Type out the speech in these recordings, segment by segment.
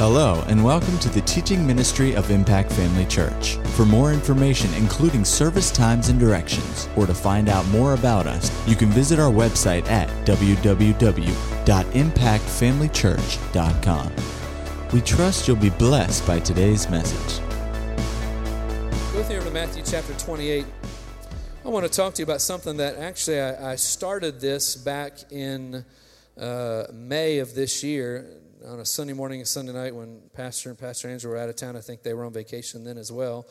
Hello, and welcome to the teaching ministry of Impact Family Church. For more information, including service times and directions, or to find out more about us, you can visit our website at www.impactfamilychurch.com. We trust you'll be blessed by today's message. Go with me over to Matthew chapter 28. I want to talk to you about something that actually I, I started this back in uh, May of this year on a Sunday morning and Sunday night when Pastor and Pastor Andrew were out of town. I think they were on vacation then as well.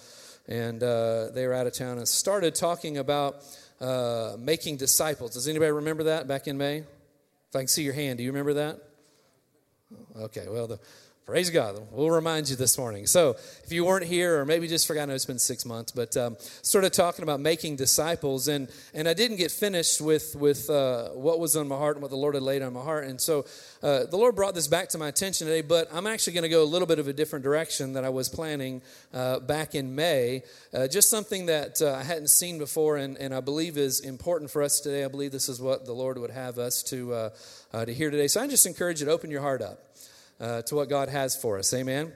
And uh, they were out of town and started talking about uh, making disciples. Does anybody remember that back in May? If I can see your hand, do you remember that? Okay, well, the Praise God. We'll remind you this morning. So, if you weren't here or maybe just forgot, it's been six months, but um, started talking about making disciples. And, and I didn't get finished with, with uh, what was on my heart and what the Lord had laid on my heart. And so, uh, the Lord brought this back to my attention today, but I'm actually going to go a little bit of a different direction than I was planning uh, back in May. Uh, just something that uh, I hadn't seen before and, and I believe is important for us today. I believe this is what the Lord would have us to, uh, to hear today. So, I just encourage you to open your heart up uh, to what God has for us. Amen.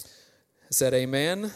I said amen.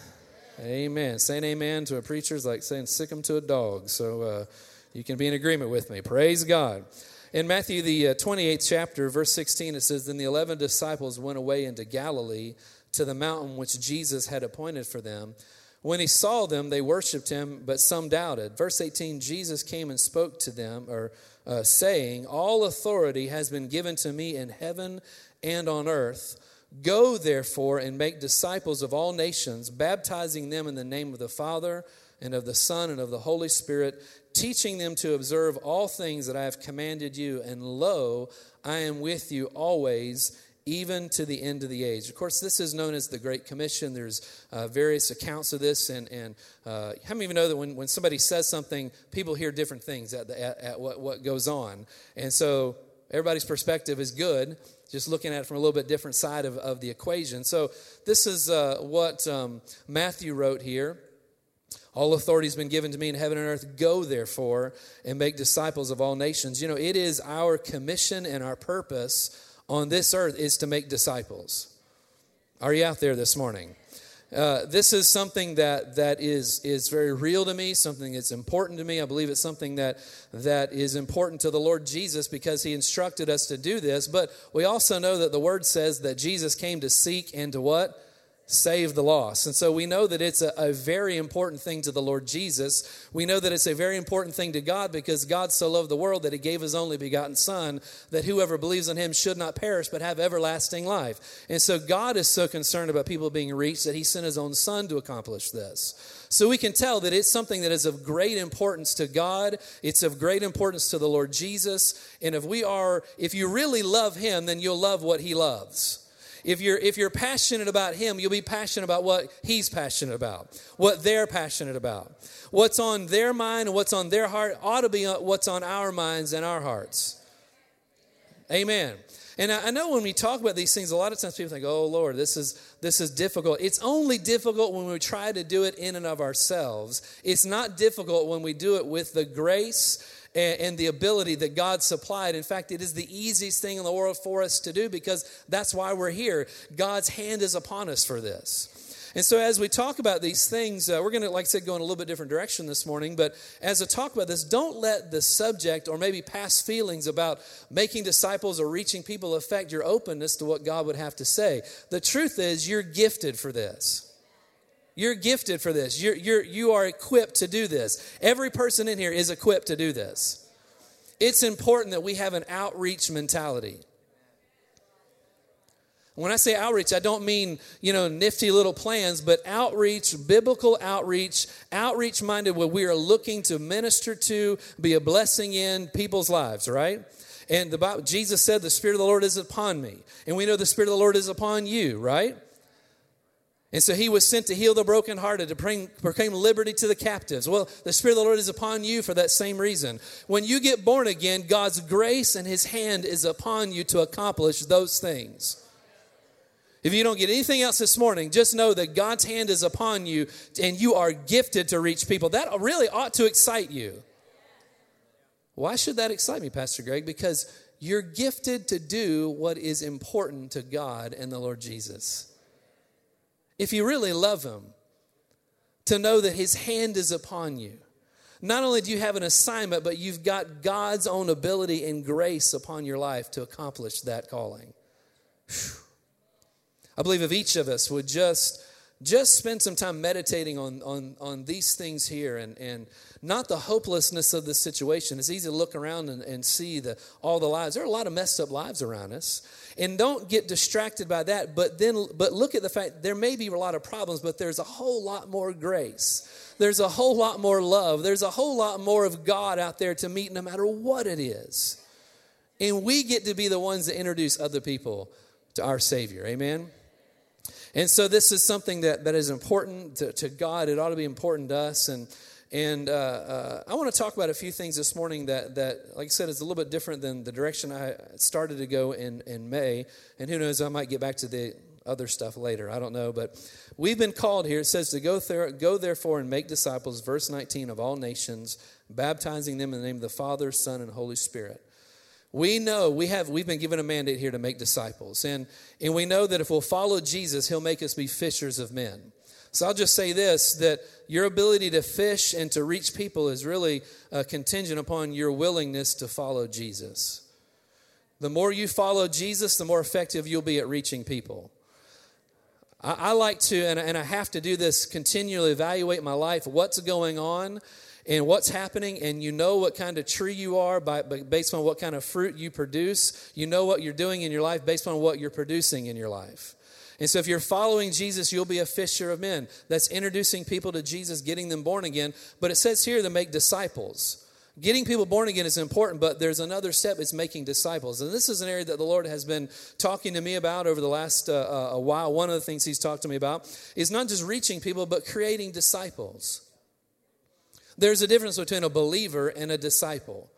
Amen. Saying amen to a preacher is like saying sick him to a dog. So uh, you can be in agreement with me. Praise God. In Matthew, the uh, 28th chapter, verse 16, it says, Then the 11 disciples went away into Galilee to the mountain which Jesus had appointed for them. When he saw them, they worshiped him, but some doubted. Verse 18 Jesus came and spoke to them, or uh, saying, All authority has been given to me in heaven and on earth. Go, therefore, and make disciples of all nations, baptizing them in the name of the Father and of the Son and of the Holy Spirit, teaching them to observe all things that I have commanded you. And lo, I am with you always, even to the end of the age. Of course, this is known as the Great Commission. There's uh, various accounts of this. And, and uh, how many of you know that when, when somebody says something, people hear different things at, the, at, at what, what goes on? And so everybody's perspective is good just looking at it from a little bit different side of, of the equation. So, this is uh, what um, Matthew wrote here. All authority has been given to me in heaven and earth. Go, therefore, and make disciples of all nations. You know, it is our commission and our purpose on this earth is to make disciples. Are you out there this morning? Uh, this is something that, that is, is very real to me, something that's important to me. I believe it's something that, that is important to the Lord Jesus because he instructed us to do this. But we also know that the word says that Jesus came to seek and to what? Save the lost. And so we know that it's a, a, very important thing to the Lord Jesus. We know that it's a very important thing to God because God so loved the world that he gave his only begotten Son, that whoever believes in him should not perish but have everlasting life. And so God is so concerned about people being reached that he sent his own Son to accomplish this. So we can tell that it's something that is of great importance to God. It's of great importance to the Lord Jesus. And if we are, if you really love him, then you'll love what he loves. If you're, if you're passionate about Him, you'll be passionate about what He's passionate about, what they're passionate about. What's on their mind and what's on their heart ought to be what's on our minds and our hearts. Amen. And I know when we talk about these things, a lot of times people think, "Oh Lord, this is this is difficult." It's only difficult when we try to do it in and of ourselves. It's not difficult when we do it with the grace and, the ability that God supplied. In fact, it is the easiest thing in the world for us to do because that's why we're here. God's hand is upon us for this. And so, as we talk about these things, uh, we're going to, like I said, go in a little bit different direction this morning. But as I talk about this, don't let the subject or maybe past feelings about making disciples or reaching people affect your openness to what God would have to say. The truth is, you're gifted for this. You're gifted for this. You're, you're, you are equipped to do this. Every person in here is equipped to do this. It's important that we have an outreach mentality. When I say outreach, I don't mean, you know, nifty little plans, but outreach, biblical outreach, outreach minded where we are looking to minister to, be a blessing in people's lives, right? And the Bible, Jesus said, The Spirit of the Lord is upon me. And we know the Spirit of the Lord is upon you, right? And so he was sent to heal the brokenhearted, to bring, proclaim liberty to the captives. Well, the Spirit of the Lord is upon you for that same reason. When you get born again, God's grace and his hand is upon you to accomplish those things. If you don't get anything else this morning, just know that God's hand is upon you and you are gifted to reach people. That really ought to excite you. Why should that excite me, Pastor Greg? Because you're gifted to do what is important to God and the Lord Jesus. If you really love Him, to know that His hand is upon you. Not only do you have an assignment, but you've got God's own ability and grace upon your life to accomplish that calling. Whew. I believe if each of us would just just spend some time meditating on, on, on these things here and, and not the hopelessness of the situation. It's easy to look around and, and see the, all the lives. There are a lot of messed up lives around us. And don't get distracted by that, but then but look at the fact there may be a lot of problems, but there's a whole lot more grace. There's a whole lot more love. There's a whole lot more of God out there to meet no matter what it is. And we get to be the ones that introduce other people to our Savior. Amen. And so this is something that, that is important to, to God. It ought to be important to us. And, and uh, uh, I want to talk about a few things this morning that, that, like I said, is a little bit different than the direction I started to go in, in May. And who knows, I might get back to the other stuff later. I don't know. But we've been called here. It says to go, there, go therefore and make disciples, verse 19, of all nations, baptizing them in the name of the Father, Son, and Holy Spirit we know we have we've been given a mandate here to make disciples. And and we know that if we'll follow jesus he'll make us be fishers of men. So i'll just say this that your ability to fish and to reach people is really uh, contingent upon your willingness to follow jesus. The more you follow jesus the more effective you'll be at reaching people. I, I like to and, and i have to do this continually evaluate my life what's going on and what's happening, and you know what kind of tree you are by, based on what kind of fruit you produce. You know what you're doing in your life based on what you're producing in your life. And so, if you're following Jesus, you'll be a fisher of men. That's introducing people to Jesus, getting them born again. But it says here to make disciples. Getting people born again is important, but there's another step, it's making disciples. And this is an area that the Lord has been talking to me about over the last uh, uh a while. One of the things He's talked to me about is not just reaching people, but creating disciples. There's a difference between a believer and a disciple.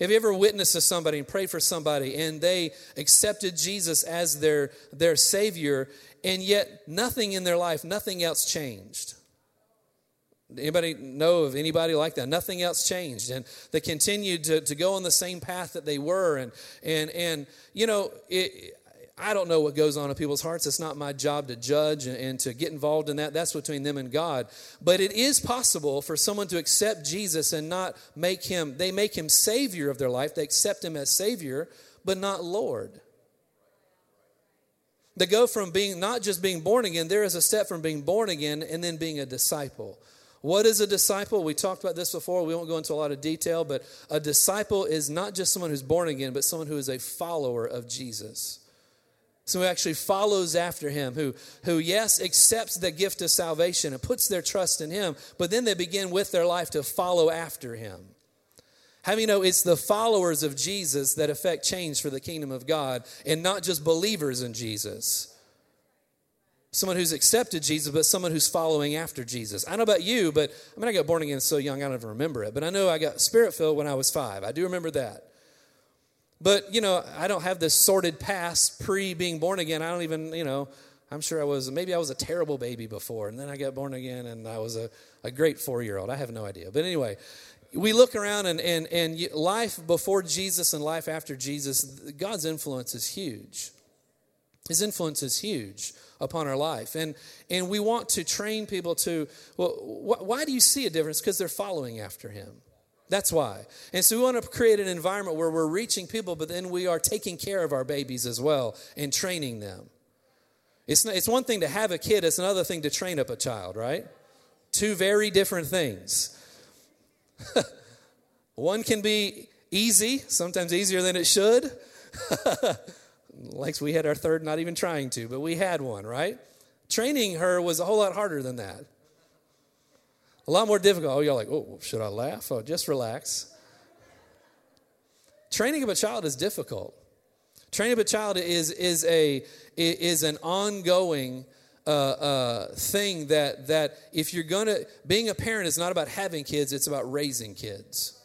Have you ever witnessed to somebody and prayed for somebody and they accepted Jesus as their, their Savior, and yet nothing in their life, nothing else changed? Anybody know of anybody like that? Nothing else changed. And they continued to, to go on the same path that they were. And, and, and you know, it, I don't know what goes on in people's hearts. It's not my job to judge and, and, to get involved in that. That's between them and God. But it is possible for someone to accept Jesus and not make him, they make him Savior of their life. They accept him as Savior, but not Lord. They go from being not just being born again, there is a step from being born again and then being a disciple. What is a disciple? We talked about this before. We won't go into a lot of detail, but a disciple is not just someone who's born again, but someone who is a follower of Jesus. So who actually follows after him, who, who, yes, accepts the gift of salvation and puts their trust in him, but then they begin with their life to follow after him. How you know it's the followers of Jesus that affect change for the kingdom of God and not just believers in Jesus? Someone who's accepted Jesus, but someone who's following after Jesus. I don't know about you, but I mean, I got born again so young, I don't even remember it. But I know I got spirit filled when I was five. I do remember that. But, you know, I don't have this sordid past pre being born again. I don't even, you know, I'm sure I was, maybe I was a terrible baby before, and then I got born again and I was a, a great four year old. I have no idea. But anyway, we look around and, and, and life before Jesus and life after Jesus, God's influence is huge. His influence is huge upon our life. And, and we want to train people to, well, wh- why do you see a difference? Because they're following after him. That's why. And so we want to create an environment where we're reaching people, but then we are taking care of our babies as well and training them. It's, not, it's one thing to have a kid, it's another thing to train up a child, right? Two very different things. one can be easy, sometimes easier than it should. like we had our third, not even trying to, but we had one, right? Training her was a whole lot harder than that. A lot more difficult. Oh, you're like, oh, should I laugh? Oh, just relax. Training of a child is difficult. Training of a child is, is, a, is an ongoing uh, uh, thing that, that if you're going to, being a parent is not about having kids, it's about raising kids.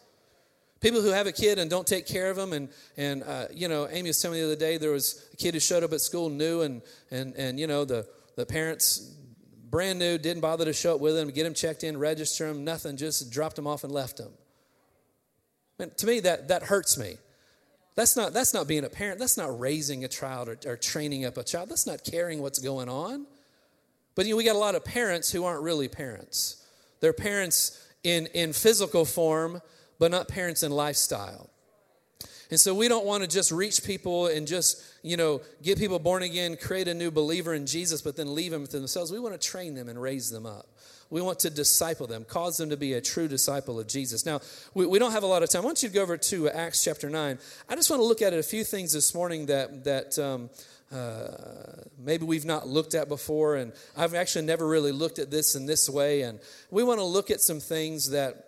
People who have a kid and don't take care of them, and, and uh, you know, Amy was telling me the other day there was a kid who showed up at school new, and, and, and you know, the, the parents brand new, didn't bother to show up with him, get him checked in, register him, nothing, just dropped him off and left him. And to me, that, that hurts me. That's not, that's not being a parent. That's not raising a child or, or training up a child. That's not caring what's going on. But you know, we got a lot of parents who aren't really parents. They're parents in, in physical form, but not parents in lifestyle. And so we don't want to just reach people and just, you know, get people born again, create a new believer in Jesus, but then leave them to themselves. We want to train them and raise them up. We want to disciple them, cause them to be a true disciple of Jesus. Now, we, we don't have a lot of time. I want you to go over to Acts chapter 9. I just want to look at a few things this morning that, that um, uh, maybe we've not looked at before. And I've actually never really looked at this in this way. And we want to look at some things that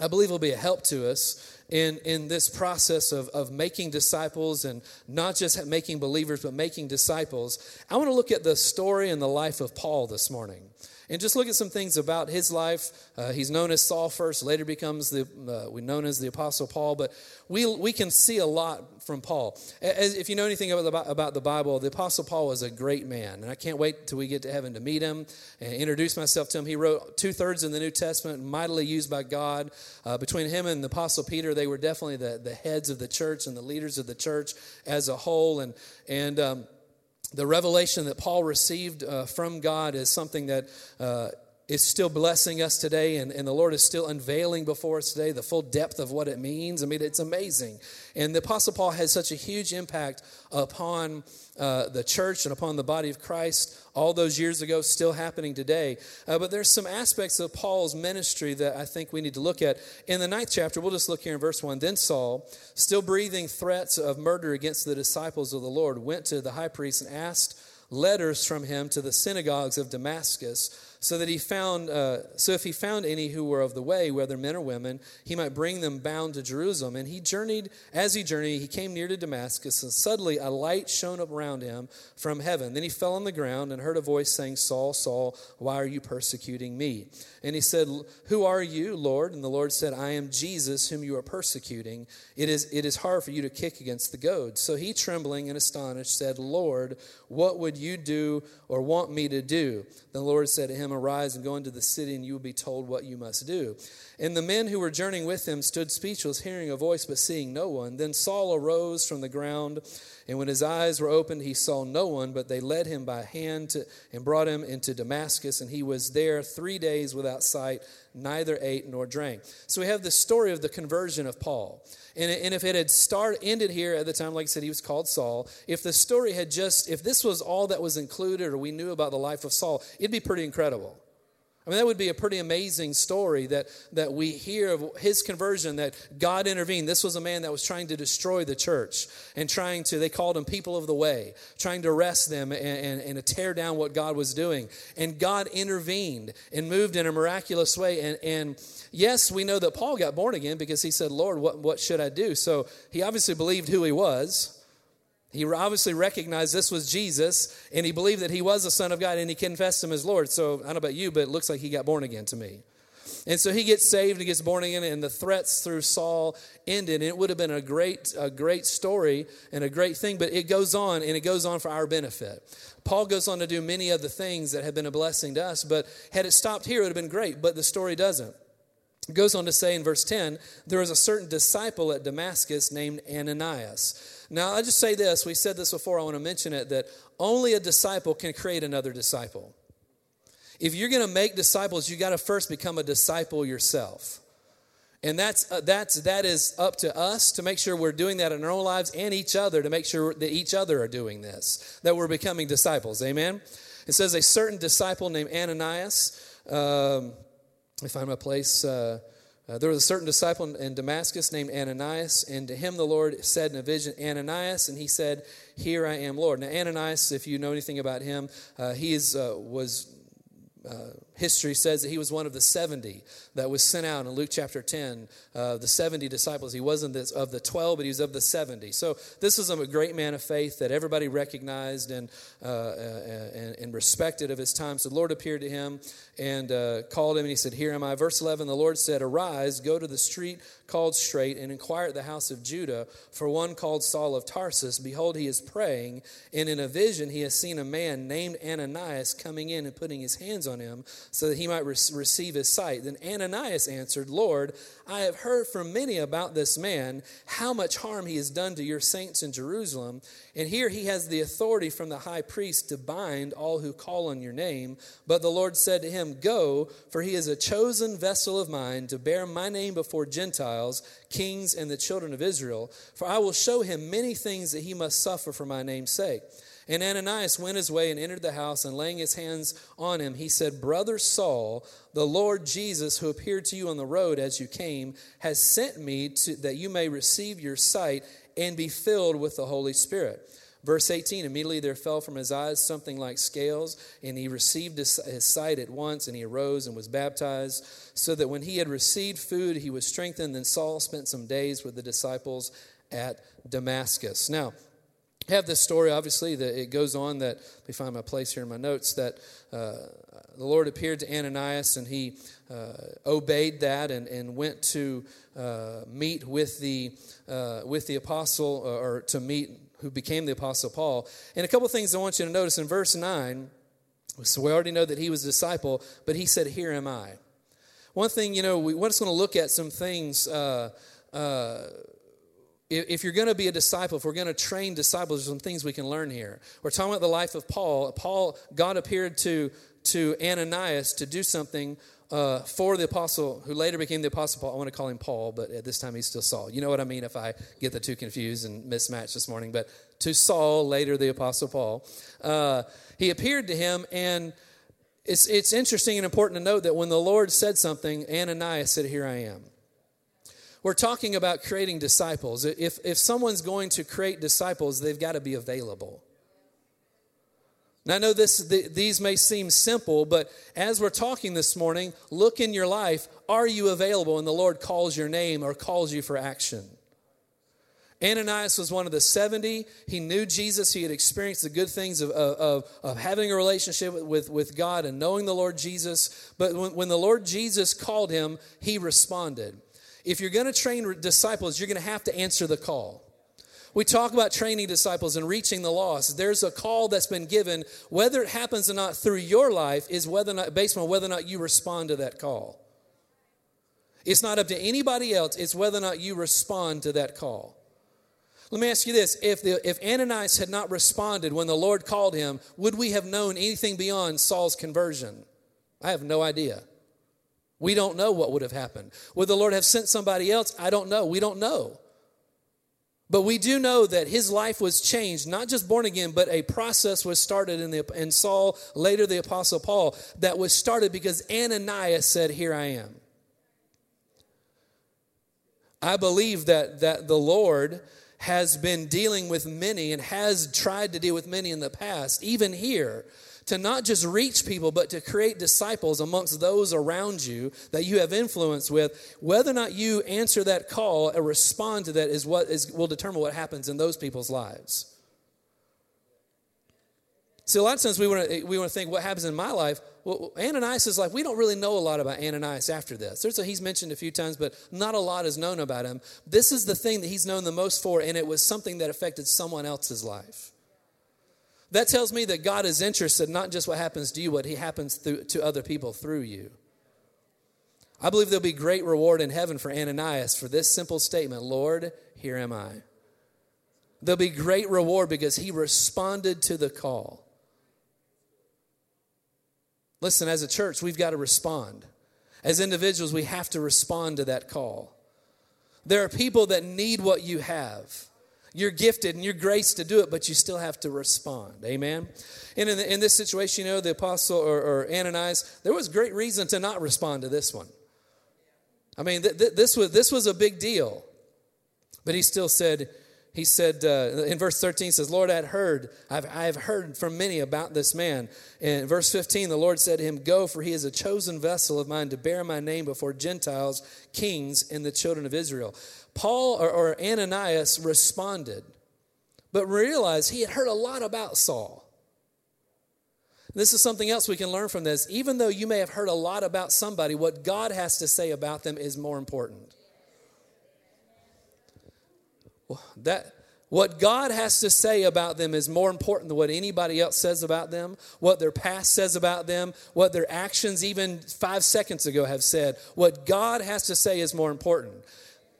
I believe will be a help to us in, in this process of, of making disciples and not just making believers, but making disciples. I want to look at the story and the life of Paul this morning and just look at some things about his life. Uh, he's known as Saul first, later becomes the uh, we known as the Apostle Paul. But we we can see a lot from Paul. As, if you know anything about the, about the Bible, the Apostle Paul was a great man, and I can't wait till we get to heaven to meet him and introduce myself to him. He wrote two thirds in the New Testament, mightily used by God. Uh, between him and the Apostle Peter, they were definitely the the heads of the church and the leaders of the church as a whole, and and um, the revelation that Paul received uh, from God is something that uh, is still blessing us today, and, and the Lord is still unveiling before us today the full depth of what it means. I mean, it's amazing. And the Apostle Paul has such a huge impact upon uh, the church and upon the body of Christ all those years ago, still happening today. Uh, but there's some aspects of Paul's ministry that I think we need to look at. In the ninth chapter, we'll just look here in verse 1. Then Saul, still breathing threats of murder against the disciples of the Lord, went to the high priest and asked letters from him to the synagogues of Damascus so that he found uh, so if he found any who were of the way whether men or women he might bring them bound to jerusalem. And he journeyed as he journeyed he came near to damascus and suddenly a light shone up around him from heaven. Then he fell on the ground and heard a voice saying saul saul why are you persecuting me? And he said who are you lord? And the lord said i am jesus whom you are persecuting. It is it is hard for you to kick against the goad. so he trembling and astonished said lord what would you do or want me to do? The lord said to him Arise and go into the city, and you will be told what you must do. And the men who were journeying with him stood speechless, hearing a voice, but seeing no one. Then Saul arose from the ground, and when his eyes were opened, he saw no one, but they led him by hand to, and brought him into Damascus, and he was there three days without sight, neither ate nor drank. So we have the story of the conversion of Paul. And, and if it had start, ended here at the time, like I said, he was called Saul, if the story had just, if this was all that was included or we knew about the life of Saul, it'd be pretty incredible. I mean, that would be a pretty amazing story that, that we hear of his conversion, that God intervened. This was a man that was trying to destroy the church and trying to, they called him people of the way, trying to arrest them and, and, and to tear down what God was doing. And God intervened and moved in a miraculous way. And, and yes, we know that Paul got born again because he said, Lord, what, what should I do? So he obviously believed who he was. He obviously recognized this was Jesus, and he believed that he was the Son of God, and he confessed him as Lord. So I don't know about you, but it looks like he got born again to me. And so he gets saved, he gets born again, and the threats through Saul ended. And it would have been a great, a great story and a great thing, but it goes on, and it goes on for our benefit. Paul goes on to do many other things that have been a blessing to us, but had it stopped here, it would have been great, but the story doesn't. It goes on to say in verse 10 there was a certain disciple at Damascus named Ananias. Now, I just say this. We said this before. I want to mention it that only a disciple can create another disciple. If you're going to make disciples, you got to first become a disciple yourself. And that's, uh, that's, that is up to us to make sure we're doing that in our own lives and each other to make sure that each other are doing this, that we're becoming disciples. Amen? It says, a certain disciple named Ananias. Um, let me find my place. Uh, uh, there was a certain disciple in Damascus named Ananias, and to him the Lord said in a vision, Ananias, and he said, Here I am, Lord. Now, Ananias, if you know anything about him, uh, he is, uh, was uh, history says that he was one of the 70 that was sent out in Luke chapter 10. Uh, the 70 disciples. He wasn't of the 12, but he was of the 70. So this was a great man of faith that everybody recognized and, uh, uh, and, and, respected of his time. So the Lord appeared to him and uh, called him, and he said, Here am I. Verse 11 the Lord said, Arise, go to the street called Straight, and inquire at the house of Judah for one called Saul of Tarsus. Behold, he is praying, and in a vision he has seen a man named Ananias coming in and putting his hands on him so that he might re- receive his sight. Then Ananias answered, Lord, I have heard from many about this man, how much harm he has done to your saints in Jerusalem. And here he has the authority from the high priest to bind all who call on your name. But the Lord said to him, Go, for he is a chosen vessel of mine to bear my name before Gentiles, kings, and the children of Israel. For I will show him many things that he must suffer for my name's sake. And Ananias went his way and entered the house, and laying his hands on him, he said, Brother Saul, the Lord Jesus, who appeared to you on the road as you came, has sent me to, that you may receive your sight and be filled with the Holy Spirit. Verse 18 Immediately there fell from his eyes something like scales, and he received his, his, sight at once, and he arose and was baptized. So that when he had received food, he was strengthened. Then Saul spent some days with the disciples at Damascus. Now, have this story, obviously, that it goes on that, let me find my place here in my notes, that uh, the Lord appeared to Ananias and he uh, obeyed that and, and went to uh, meet with the, uh, with the apostle, uh, or to meet who became the apostle Paul. And a couple things I want you to notice in verse 9. So we already know that he was a disciple, but he said, Here am I. One thing, you know, we, we're just going to look at some things uh, if you're going to be a disciple, if we're going to train disciples, there's some things we can learn here. We're talking about the life of Paul. Paul, God appeared to, to Ananias to do something uh, for the apostle who later became the apostle Paul. I want to call him Paul, but at this time he's still Saul. You know what I mean if I get the two confused and mismatched this morning. But to Saul, later the apostle Paul, uh, he appeared to him and it's, it's interesting and important to note that when the Lord said something, Ananias said, Here I am. We're talking about creating disciples. If, if someone's going to create disciples, they've got to be available. Now, I know this, these may seem simple, but as we're talking this morning, look in your life. Are you available? And the Lord calls your name or calls you for action. Ananias was one of the 70. He knew Jesus. He had experienced the good things of, of, of having a relationship with, with God and knowing the Lord Jesus. But when, when the Lord Jesus called him, he responded. If you're going to train disciples, you're going to have to answer the call. We talk about training disciples and reaching the lost. There's a call that's been given. Whether it happens or not through your life is whether or not, based on whether or not you respond to that call. It's not up to anybody else, it's whether or not you respond to that call. Let me ask you this if, the, if Ananias had not responded when the Lord called him, would we have known anything beyond Saul's conversion? I have no idea. We don't know what would have happened. Would the Lord have sent somebody else? I don't know. We don't know. But we do know that his life was changed, not just born again, but a process was started in, the, in Saul, later the Apostle Paul, that was started because Ananias said, Here I am. I believe that, that the Lord has been dealing with many and has tried to deal with many in the past, even here to not just reach people, but to create disciples amongst those around you that you have influence with. Whether or not you answer that call or respond to that is what is, will determine what happens in those people's lives. See, a lot of times we want to we think what happens in my life. Well, Ananias is like we don't really know a lot about Ananias after this. There's a, he's mentioned a few times, but not a lot is known about him. This is the thing that he's known the most for, and it was something that affected someone else's life. That tells me that God is interested not just what happens to you, what he happens through, to other people through you. I believe there'll be great reward in heaven for Ananias for this simple statement Lord, here am I. There'll be great reward because he responded to the call. Listen, as a church, we've got to respond. As individuals, we have to respond to that call. There are people that need what you have. You're gifted and you're graced to do it, but you still have to respond. Amen? And in, the, in this situation, you know, the apostle or, or, Ananias, there was great reason to not respond to this one. I mean, th- th- this, was, this was a big deal. But he still said, he said uh, in verse 13 says lord i had heard I've, I've heard from many about this man in verse 15 the lord said to him go for he is a chosen vessel of mine to bear my name before gentiles kings and the children of israel paul or, or ananias responded but realized he had heard a lot about saul this is something else we can learn from this even though you may have heard a lot about somebody what god has to say about them is more important that What God has to say about them is more important than what anybody else says about them, what their past says about them, what their actions, even five seconds ago, have said. What God has to say is more important.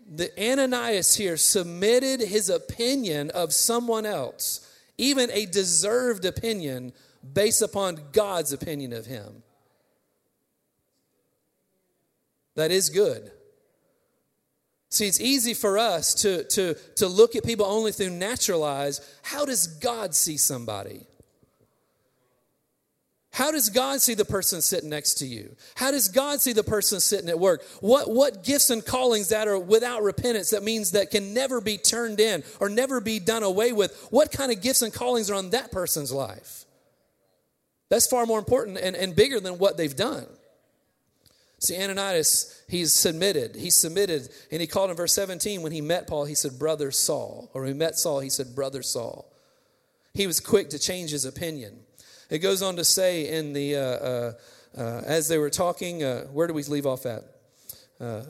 The Ananias here submitted his opinion of someone else, even a deserved opinion, based upon God's opinion of him. That is good. See, it's easy for us to, to, to look at people only through natural eyes. How does God see somebody? How does God see the person sitting next to you? How does God see the person sitting at work? What, what gifts and callings that are without repentance, that means that can never be turned in or never be done away with? What kind of gifts and callings are on that person's life? That's far more important and, and bigger than what they've done. See, Ananias, he's submitted. He submitted, and he called in verse 17 when he met Paul, he said, Brother Saul. Or he met Saul, he said, Brother Saul. He was quick to change his opinion. It goes on to say in the, uh, uh, uh, as they were talking, uh, where do we leave off at? Uh,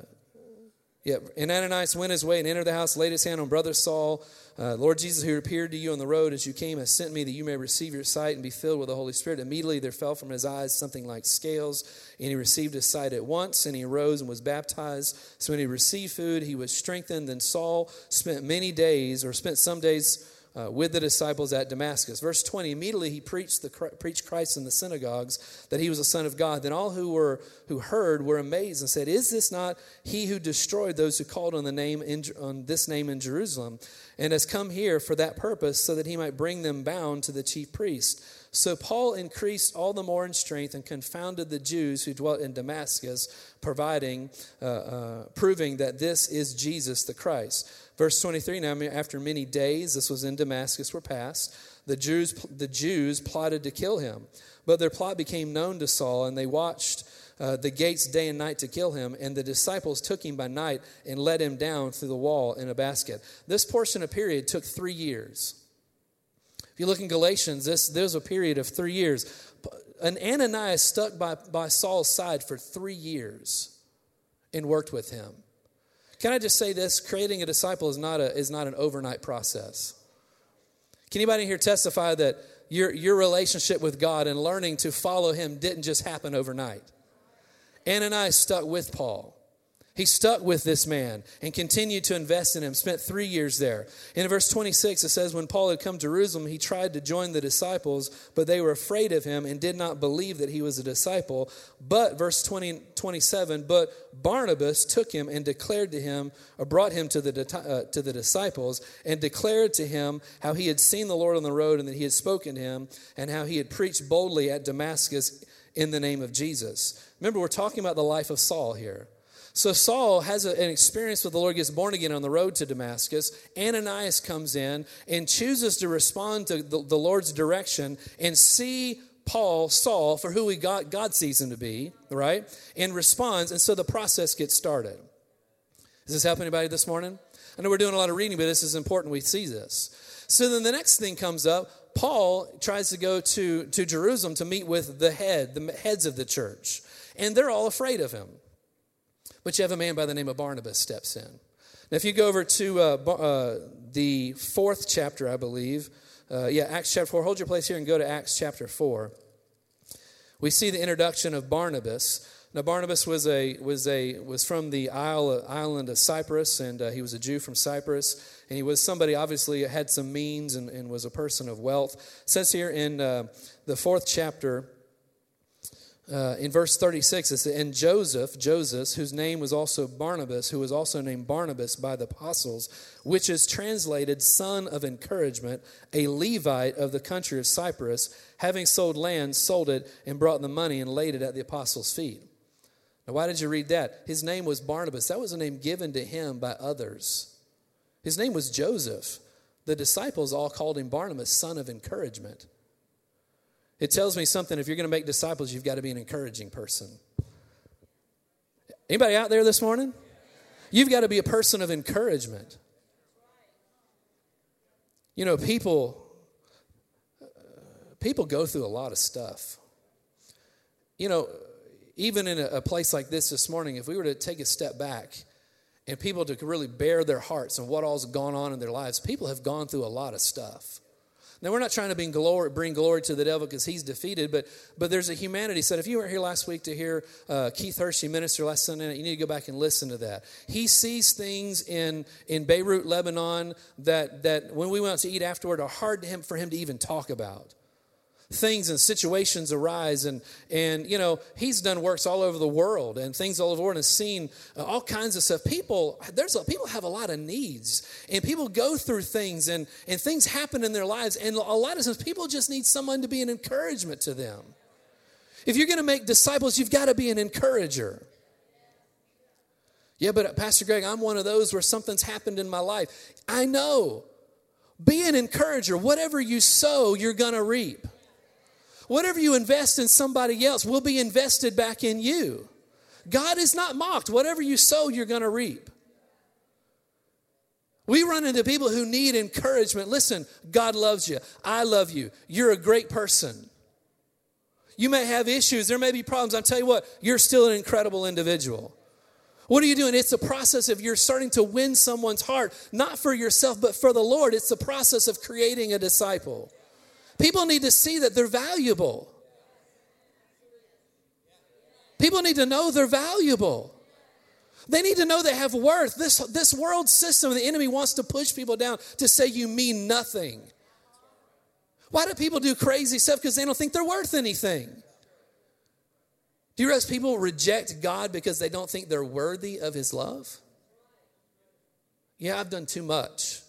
yeah, and Ananias went his way and entered the house, laid his hand on brother Saul. Lord Jesus, who appeared to you on the road as you came, has sent me that you may receive your sight and be filled with the Holy Spirit. Immediately there fell from his eyes something like scales, and he received his sight at once, and he arose and was baptized. So when he received food, he was strengthened. Then Saul spent many days, or spent some days, uh, with the disciples at Damascus. Verse 20 immediately he preached, the, preached Christ in the synagogues that he was a Son of God. Then all who, were, who heard were amazed and said, Is this not he who destroyed those who called on, the name in, on this name in Jerusalem and has come here for that purpose so that he might bring them bound to the chief priest? So Paul increased all the more in strength and confounded the Jews who dwelt in Damascus, providing, uh, uh, proving that this is Jesus the Christ. Verse 23 Now, after many days, this was in Damascus, were passed, the Jews, the Jews plotted to kill him. But their plot became known to Saul, and they watched uh, the gates day and night to kill him. And the disciples took him by night and let him down through the wall in a basket. This portion of period took three years. If you look in Galatians, this, there's a period of three years. An Ananias stuck by, by Saul's side for three years and worked with him. Can I just say this? Creating a disciple is not, a, is not an overnight process. Can anybody here testify that your, your relationship with God and learning to follow him didn't just happen overnight? Ananias stuck with Paul. He stuck with this man and continued to invest in him, spent three years there. In verse 26, it says, When Paul had come to Jerusalem, he tried to join the disciples, but they were afraid of him and did not believe that he was a disciple. But, verse 20, 27, but Barnabas took him and declared to him, or brought him to the, uh, to the disciples, and declared to him how he had seen the Lord on the road and that he had spoken to him, and how he had preached boldly at Damascus in the name of Jesus. Remember, we're talking about the life of Saul here. So Saul has a, an experience with the Lord, gets born again on the road to Damascus. Ananias comes in and chooses to respond to the, the Lord's direction and see Paul, Saul, for who he got, God sees him to be, right? And responds. And so the process gets started. Does this help anybody this morning? I know we're doing a lot of reading, but this is important we see this. So then the next thing comes up. Paul tries to go to, to Jerusalem to meet with the head, the heads of the church. And they're all afraid of him. But you have a man by the name of Barnabas steps in. Now, if you go over to uh, uh, the fourth chapter, I believe, uh, yeah, Acts chapter 4, hold your place here and go to Acts chapter 4. We see the introduction of Barnabas. Now, Barnabas was, a, was, a, was from the isle, island of Cyprus, and uh, he was a Jew from Cyprus. And he was somebody, obviously, had some means and, and was a person of wealth. It says here in uh, the fourth chapter, uh, in verse 36, it says, And Joseph, Joseph, whose name was also Barnabas, who was also named Barnabas by the apostles, which is translated son of encouragement, a Levite of the country of Cyprus, having sold land, sold it, and brought the money and laid it at the apostles' feet. Now, why did you read that? His name was Barnabas. That was a name given to him by others. His name was Joseph. The disciples all called him Barnabas, son of encouragement. It tells me something. If you're going to make disciples, you've got to be an encouraging person. Anybody out there this morning? You've got to be a person of encouragement. You know, people people go through a lot of stuff. You know, even in a, place like this this morning, if we were to take a step back and people to really bare their hearts and what all's gone on in their lives, people have gone through a lot of stuff. Now, we're not trying to bring glory, bring glory to the devil because he's defeated, but, but there's a humanity said. If you weren't here last week to hear uh, Keith Hershey minister last Sunday night, you need to go back and listen to that. He sees things in, in Beirut, Lebanon, that, that when we went out to eat afterward are hard to him, for him to even talk about things and situations arise. And and you know he's done works all over the world and things all over the world and has seen uh, all kinds of stuff. People there's a, people have a lot of needs and people go through things and and things happen in their lives. And a lot of times people just need someone to be an encouragement to them. If you're going to make disciples you've got to be an encourager. Yeah but uh, pastor greg i'm one of those where something's happened in my life. I know. Be an encourager. Whatever you sow you're going to reap Whatever you invest in somebody else will be invested back in you. God is not mocked. Whatever you sow, you're going to reap. We run into people who need encouragement. Listen, God loves you. I love you. You're a great person. You may have issues, there may be problems. I'll tell you what, you're still an incredible individual. What are you doing? It's a process of you're starting to win someone's heart, not for yourself, but for the Lord. It's the process of creating a disciple. People need to see that they're valuable. People need to know they're valuable. They need to know they have worth. This, this world system, the enemy wants to push people down to say you mean nothing. Why do people do crazy stuff? Because they don't think they're worth anything. Do you realize people reject God because they don't think they're worthy of His love? Yeah, I've done too much.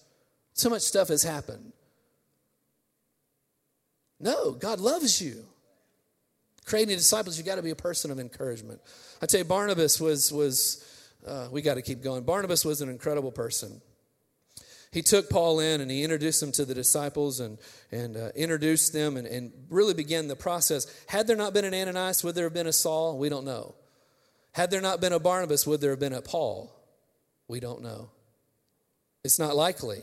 Too much stuff has happened. No, God loves you. Creating disciples, you got to be a person of encouragement. I tell you, Barnabas was was uh, we got to keep going. Barnabas was an incredible person. He took Paul in and he introduced them to the disciples and and uh, introduced them and, and really began the process. Had there not been an Ananias, would there have been a Saul? We don't know. Had there not been a Barnabas, would there have been a Paul? We don't know. It's not likely.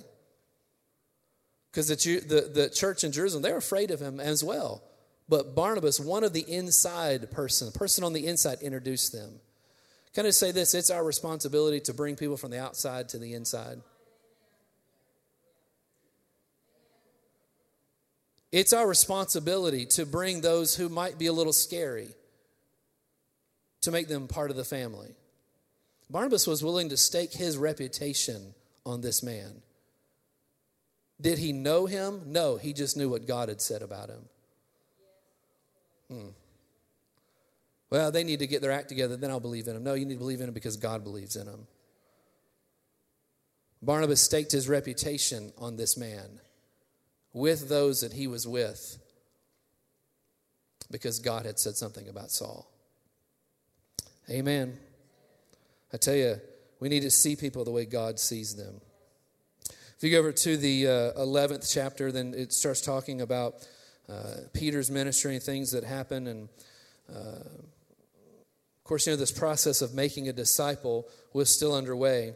Because the, the, the church in Jerusalem, they're afraid of him as well. But Barnabas, one of the inside person, the person on the inside, introduced them. Can I say this? It's our responsibility to bring people from the outside to the inside. It's our responsibility to bring those who might be a little scary to make them part of the family. Barnabas was willing to stake his reputation on this man. Did he know him? No, he just knew what God had said about him. Hmm. Well, they need to get their act together, then I'll believe in him. No, you need to believe in him because God believes in him. Barnabas staked his reputation on this man with those that he was with because God had said something about Saul. Amen. I tell you, we need to see people the way God sees them. If you go over to the uh, 11th chapter, then it starts talking about uh, Peter's ministry and things that happen. And uh, of course, you know, this process of making a disciple was still underway.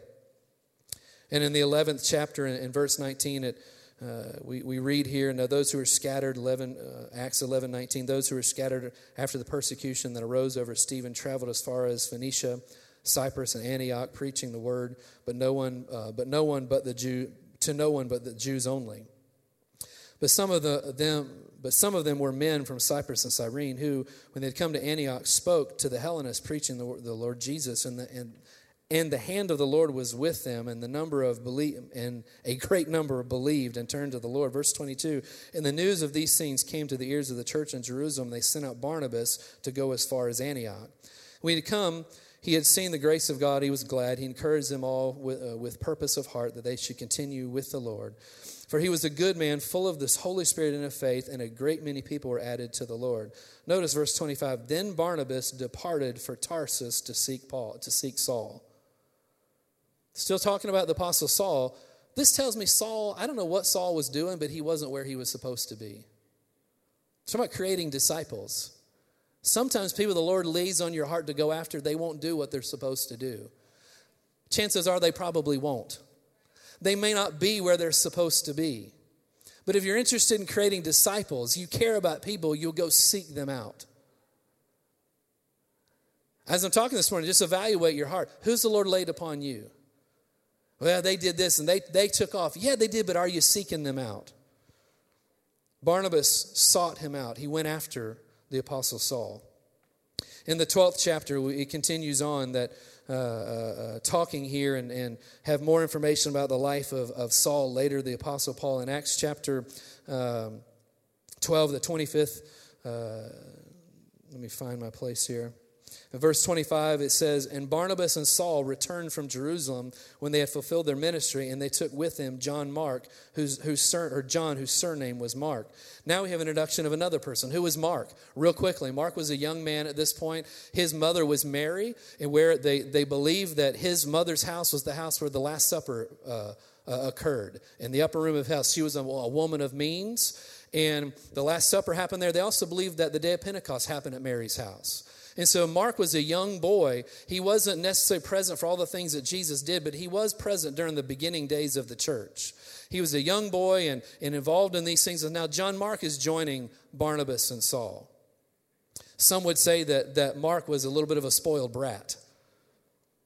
And in the 11th chapter, in, in verse 19, it, uh, we, we read here, now those who were scattered, 11, uh, Acts 11, 19, those who were scattered after the persecution that arose over Stephen traveled as far as Phoenicia, Cyprus, and Antioch, preaching the word, but no one, uh, but no one but the Jew, to no one but the Jews only. But some of the, them, but some of them were men from Cyprus and Cyrene who, when they had come to Antioch, spoke to the Hellenists, preaching the, the Lord Jesus, and the, and and the hand of the Lord was with them, and the number of believe, and a great number believed and turned to the Lord. Verse 22. And the news of these things came to the ears of the church in Jerusalem. They sent out Barnabas to go as far as Antioch. We had come, he had seen the grace of God. He was glad. He encouraged them all with, uh, with purpose of heart that they should continue with the Lord. For he was a good man, full of this Holy Spirit and of faith, and a great many people were added to the Lord. Notice verse 25. Then Barnabas departed for Tarsus to seek Paul, to seek Saul. Still talking about the apostle Saul. This tells me Saul, I don't know what Saul was doing, but he wasn't where he was supposed to be. It's about creating disciples. Sometimes people the Lord lays on your heart to go after, they won't do what they're supposed to do. Chances are they probably won't. They may not be where they're supposed to be. But if you're interested in creating disciples, you care about people, you'll go seek them out. As I'm talking this morning, just evaluate your heart. Who's the Lord laid upon you? Well, they did this and they, they took off. Yeah, they did, but are you seeking them out? Barnabas sought him out. He went after the Apostle Saul. In the 12th chapter, it continues on that uh, uh, uh, talking here and, and have more information about the life of, of Saul later, the Apostle Paul in Acts chapter um, 12, the 25th. Uh, let me find my place here. In verse 25, it says, And Barnabas and Saul returned from Jerusalem when they had fulfilled their ministry, and they took with them John Mark, whose, whose sur, or John, whose surname was Mark. Now we have an introduction of another person. Who was Mark? Real quickly, Mark was a young man at this point. His mother was Mary, and where they, they believed that his mother's house was the house where the Last Supper uh, uh, occurred. In the upper room of house, she was a, a woman of means, and the Last Supper happened there. They also believed that the day of Pentecost happened at Mary's house. And so Mark was a young boy. He wasn't necessarily present for all the things that Jesus did, but he was present during the beginning days of the church. He was a young boy and, and involved in these things. And now John Mark is joining Barnabas and Saul. Some would say that, that Mark was a little bit of a spoiled brat.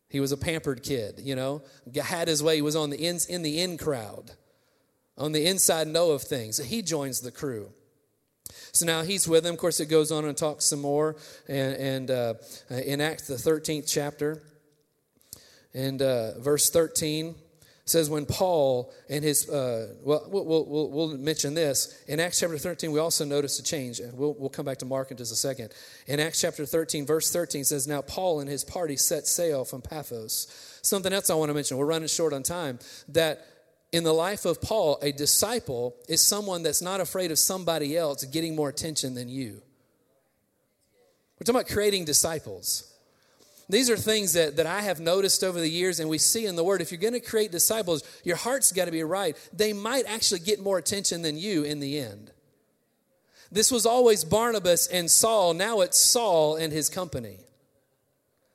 He was a pampered kid, you know, had his way. He was on the in, in the in crowd, on the inside know of things. He joins the crew. So now he's with them. Of course, it goes on and talks some more. And, and uh, in Acts, the 13th chapter, and uh, verse 13 says, When Paul and his, uh, well, we'll, we'll, we'll, mention this. In Acts chapter 13, we also notice a change. We'll, we'll come back to Mark in just a second. In Acts chapter 13, verse 13 says, Now Paul and his party set sail from Paphos. Something else I want to mention, we're running short on time, that in the life of Paul, a disciple is someone that's not afraid of somebody else getting more attention than you. We're talking about creating disciples. These are things that, that I have noticed over the years, and we see in the Word. If you're going to create disciples, your heart's got to be right. They might actually get more attention than you in the end. This was always Barnabas and Saul. Now it's Saul and his company.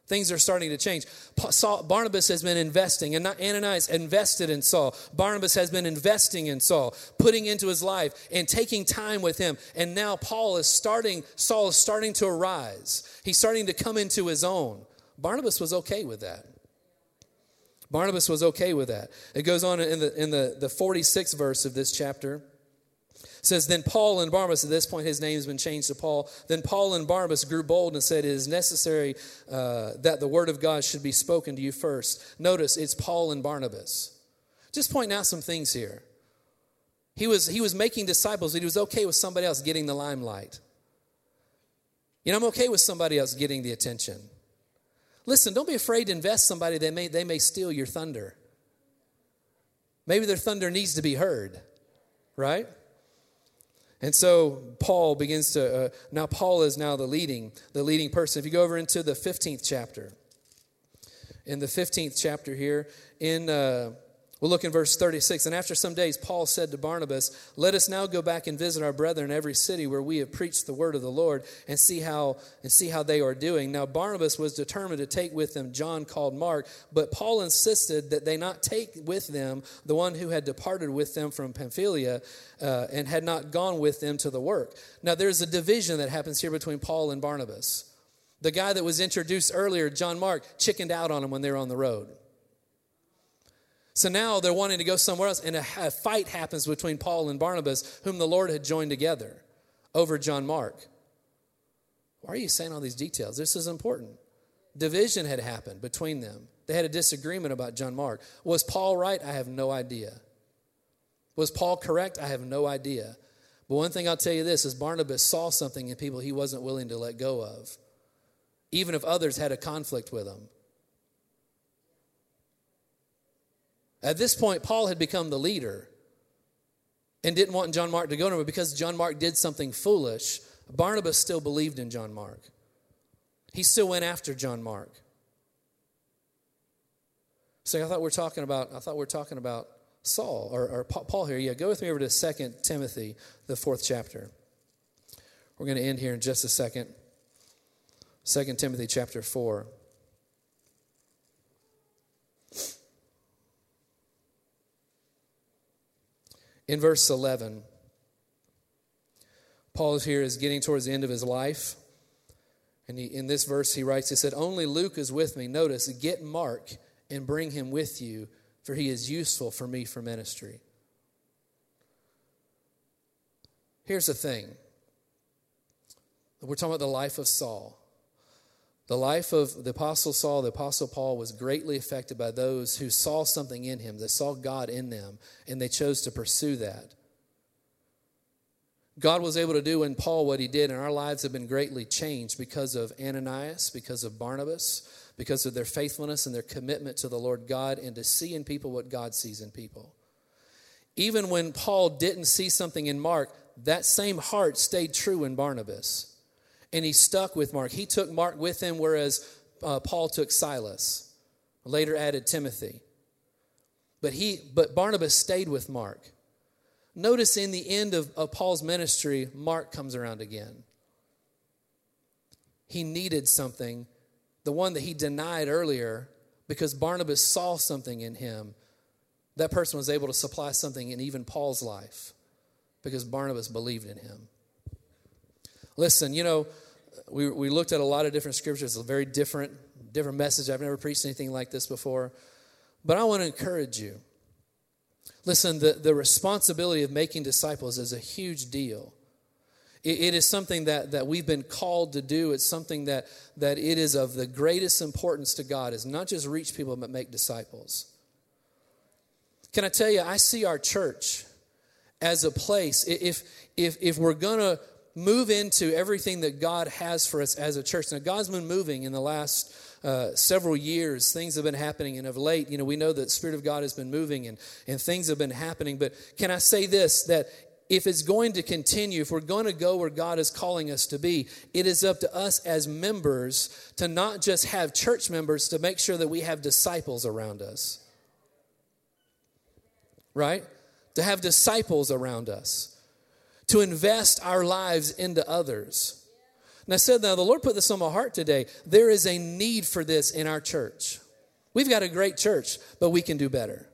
Things are starting to change. Saul, Barnabas has been investing, and not Ananias invested in Saul. Barnabas has been investing in Saul, putting into his life and taking time with him. And now Paul is starting, Saul is starting to arise. He's starting to come into his own. Barnabas was okay with that. Barnabas was okay with that. It goes on in the, in the, the 46th verse of this chapter says, Then Paul and Barnabas, at this point his name has been changed to Paul. Then Paul and Barnabas grew bold and said, It is necessary uh, that the word of God should be spoken to you first. Notice it's Paul and Barnabas. Just pointing out some things here. He was, he was making disciples, but he was okay with somebody else getting the limelight. You know, I'm okay with somebody else getting the attention. Listen, don't be afraid to invest somebody that may, they may steal your thunder. Maybe their thunder needs to be heard, right? And so Paul begins to uh, now Paul is now the leading the leading person. If you go over into the 15th chapter. In the 15th chapter here in uh, We'll look in verse 36. And after some days, Paul said to Barnabas, Let us now go back and visit our brethren in every city where we have preached the word of the Lord and see how, and see how they are doing. Now, Barnabas was determined to take with them John called Mark, but Paul insisted that they not take with them the one who had departed with them from Pamphylia uh, and had not gone with them to the work. Now, there's a division that happens here between Paul and Barnabas. The guy that was introduced earlier, John Mark, chickened out on him when they were on the road. So now they're wanting to go somewhere else, and a, a, fight happens between Paul and Barnabas, whom the Lord had joined together over John Mark. Why are you saying all these details? This is important. Division had happened between them. They had a disagreement about John Mark. Was Paul right? I have no idea. Was Paul correct? I have no idea. But one thing I'll tell you this is Barnabas saw something in people he wasn't willing to let go of, even if others had a conflict with him. At this point, Paul had become the leader and didn't want John Mark to go him because John Mark did something foolish. Barnabas still believed in John Mark. He still went after John Mark. So I thought we are talking about I thought we are talking about Saul or, or Paul here. Yeah, go with me over to Second Timothy, the fourth chapter. We're going to end here in just a second. Second Timothy chapter 4. In verse 11, Paul is here is getting towards the end of his life. And he, in this verse, he writes, he said, Only Luke is with me. Notice, get Mark and bring him with you, for he is useful for me for ministry. Here's the thing we're talking about the life of Saul. The life of the Apostle Saul, the Apostle Paul, was greatly affected by those who saw something in him, that saw God in them, and they chose to pursue that. God was able to do in Paul what he did, and our lives have been greatly changed because of Ananias, because of Barnabas, because of their faithfulness and their commitment to the Lord God and to see in people what God sees in people. Even when Paul didn't see something in Mark, that same heart stayed true in Barnabas. And he stuck with Mark. He took Mark with him, whereas uh, Paul took Silas, later added Timothy. But, he, but Barnabas stayed with Mark. Notice in the end of, of Paul's ministry, Mark comes around again. He needed something the one that he denied earlier, because Barnabas saw something in him, that person was able to supply something in even Paul's life because Barnabas believed in him. Listen, you know, we, we looked at a lot of different scriptures, a very different, different message. I've never preached anything like this before. But I want to encourage you. Listen, the, the responsibility of making disciples is a huge deal it is something that, that we've been called to do. It's something that, that it is of the greatest importance to God is not just reach people, but make disciples. Can I tell you, I see our church as a place, if, if, if we're going to move into everything that God has for us as a church. Now, God's been moving in the last uh, several years. Things have been happening, and of late, you know, we know that Spirit of God has been moving and, and things have been happening. But can I say this that if it's going to continue, if we're going to go where God is calling us to be, it is up to us as members to not just have church members, to make sure that we have disciples around us. Right? To have disciples around us, to invest our lives into others. And I said, now the Lord put this on my heart today. There is a need for this in our church. We've got a great church, but we can do better.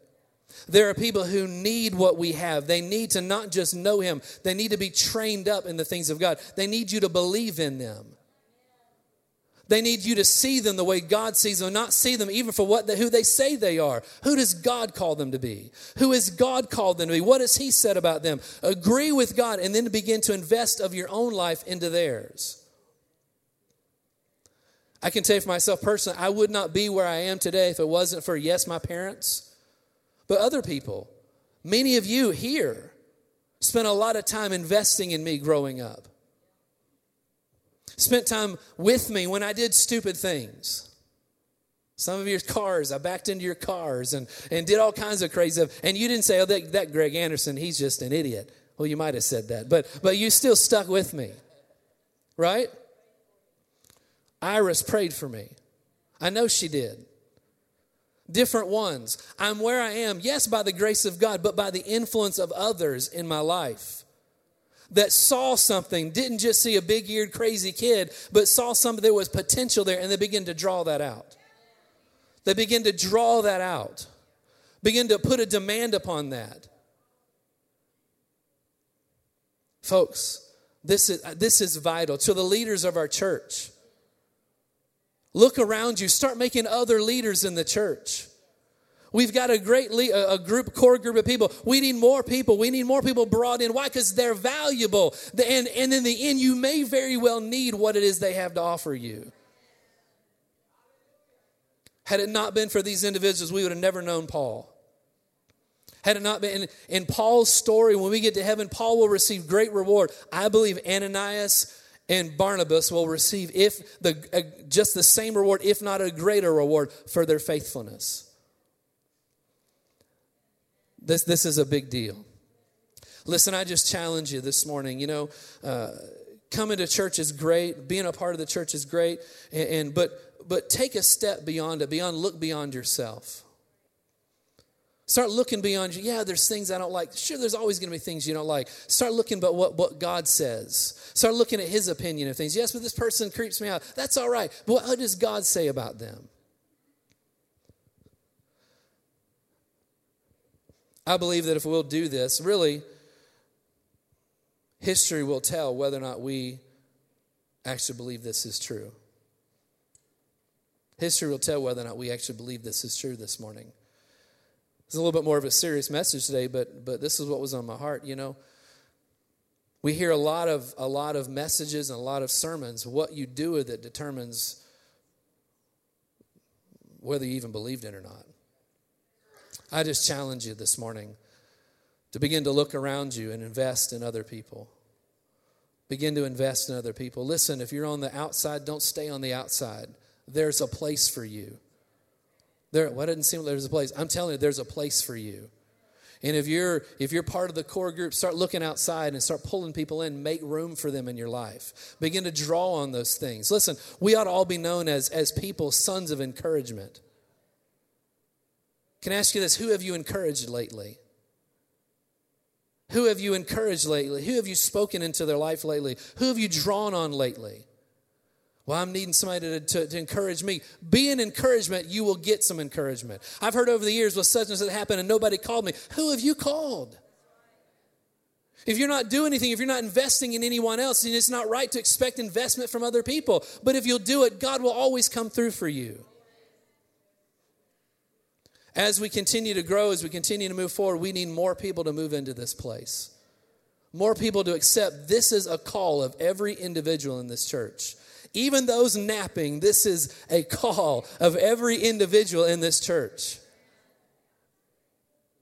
There are people who need what we have. They need to not just know Him, they need to be trained up in the things of God. They need you to believe in them. They need you to see them the way God sees them, not see them even for what who they say they are. Who does God call them to be? Who has God called them to be? What has He said about them? Agree with God and then begin to invest of your own life into theirs. I can tell you for myself personally, I would not be where I am today if it wasn't for, yes, my parents but other people. Many of you here spent a lot of time investing in me growing up. Spent time with me when I did stupid things. Some of your cars, I backed into your cars and, and did all kinds of crazy stuff. And you didn't say, oh, that, that Greg Anderson, he's just an idiot. Well, you might have said that, but, but you still stuck with me, right? Iris prayed for me. I know she did different ones. I'm where I am, yes, by the grace of God, but by the influence of others in my life that saw something, didn't just see a big eared, crazy kid, but saw something there was potential there, and they begin to draw that out. They begin to draw that out, begin to put a demand upon that. Folks, this is, this is vital to the leaders of our church. Look around you. Start making other leaders in the church. We've got a great a group, core group of people. We need more people. We need more people brought in. Why? Because they're valuable. And, and in the end, you may very well need what it is they have to offer you. Had it not been for these individuals, we would have never known Paul. Had it not been in, in Paul's story, when we get to heaven, Paul will receive great reward. I believe Ananias and Barnabas will receive if the uh, just the same reward, if not a greater reward, for their faithfulness. This this is a big deal. Listen, I just challenge you this morning. You know, uh, coming to church is great. Being a part of the church is great, and, and but but take a step beyond it. Beyond look beyond yourself. Start looking beyond you. Yeah, there's things I don't like. Sure, there's always going to be things you don't like. Start looking but what, what God says. Start looking at his opinion of things. Yes, but this person creeps me out. That's all right. But what does God say about them? I believe that if we'll do this, really, history will tell whether or not we actually believe this is true. History will tell whether or not we actually believe this is true this morning. It's a little bit more of a serious message today, but but this is what was on my heart. You know, we hear a lot of a lot of messages and a lot of sermons. What you do with it determines whether you even believed it or not. I just challenge you this morning to begin to look around you and invest in other people. Begin to invest in other people. Listen, if you're on the outside, don't stay on the outside. There's a place for you. There, well, didn't seem like there's a place. I'm telling you, there's a place for you. And if you're if you're part of the core group, start looking outside and start pulling people in. Make room for them in your life. Begin to draw on those things. Listen, we ought to all be known as as people, sons of encouragement. Can I ask you this? Who have you encouraged lately? Who have you encouraged lately? Who have you spoken into their life lately? Who have you drawn on lately? Well, I'm needing somebody to, to, to, encourage me. Be an encouragement, you will get some encouragement. I've heard over the years, well, such and such happened and nobody called me. Who have you called? If you're not doing anything, if you're not investing in anyone else, then it's not right to expect investment from other people. But if you'll do it, God will always come through for you. As we continue to grow, as we continue to move forward, we need more people to move into this place. More people to accept this is a call of every individual in this church. Even those napping, this is a call of every individual in this church.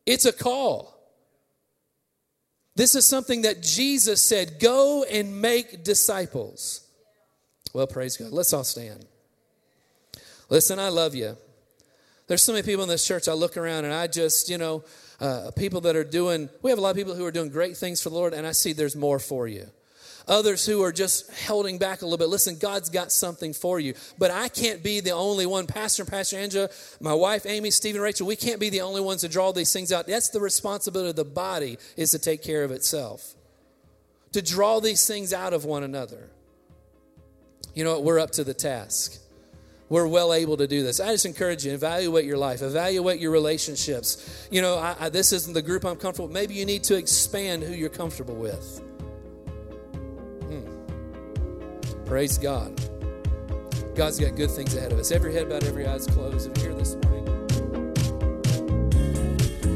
It's a call. This is something that Jesus said go and make disciples. Well, praise God. Let's all stand. Listen, I love you. There's so many people in this church, I look around and I just, you know, uh, people that are doing, we have a lot of people who are doing great things for the Lord, and I see there's more for you. Others who are just holding back a little bit. Listen, God's got something for you. But I can't be the only one. Pastor and Pastor Angela, my wife Amy, Stephen, Rachel, we can't be the only ones to draw these things out. That's the responsibility of the body is to take care of itself. To draw these things out of one another. You know what? We're up to the task we're well able to do this. I just encourage you, evaluate your life, evaluate your relationships. You know, I, I, this isn't the group I'm comfortable with. Maybe you need to expand who you're comfortable with. Hmm. Praise God. God's got good things ahead of us. Every head bowed, every eyes closed. If you're here this morning.